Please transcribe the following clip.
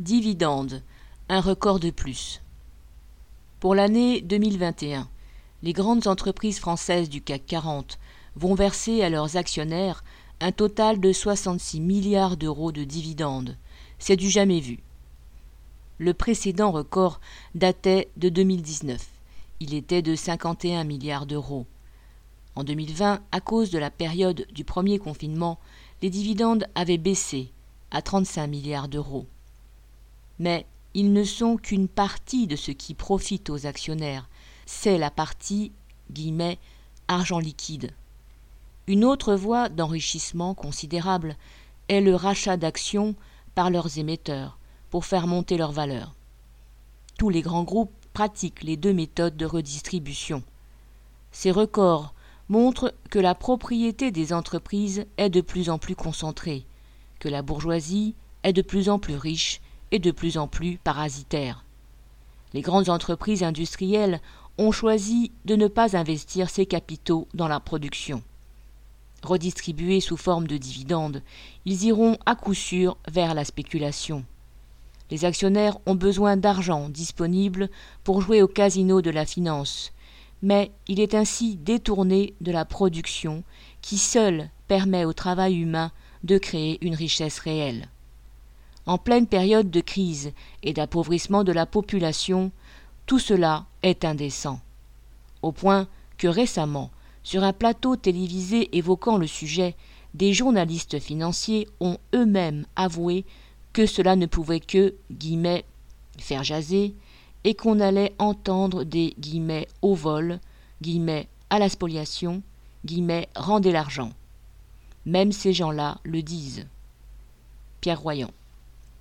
Dividendes, un record de plus. Pour l'année 2021, les grandes entreprises françaises du CAC 40 vont verser à leurs actionnaires un total de 66 milliards d'euros de dividendes. C'est du jamais vu. Le précédent record datait de 2019. Il était de 51 milliards d'euros. En 2020, à cause de la période du premier confinement, les dividendes avaient baissé à 35 milliards d'euros. Mais ils ne sont qu'une partie de ce qui profite aux actionnaires. C'est la partie guillemets, argent liquide. Une autre voie d'enrichissement considérable est le rachat d'actions par leurs émetteurs pour faire monter leur valeur. Tous les grands groupes pratiquent les deux méthodes de redistribution. Ces records montrent que la propriété des entreprises est de plus en plus concentrée, que la bourgeoisie est de plus en plus riche et de plus en plus parasitaire. Les grandes entreprises industrielles ont choisi de ne pas investir ces capitaux dans la production. Redistribués sous forme de dividendes, ils iront à coup sûr vers la spéculation. Les actionnaires ont besoin d'argent disponible pour jouer au casino de la finance, mais il est ainsi détourné de la production qui seule permet au travail humain de créer une richesse réelle. En pleine période de crise et d'appauvrissement de la population, tout cela est indécent. Au point que récemment, sur un plateau télévisé évoquant le sujet, des journalistes financiers ont eux-mêmes avoué que cela ne pouvait que guillemets, faire jaser et qu'on allait entendre des guillemets au vol, guillemets à la spoliation, guillemets rendez l'argent. Même ces gens-là le disent. Pierre Royan.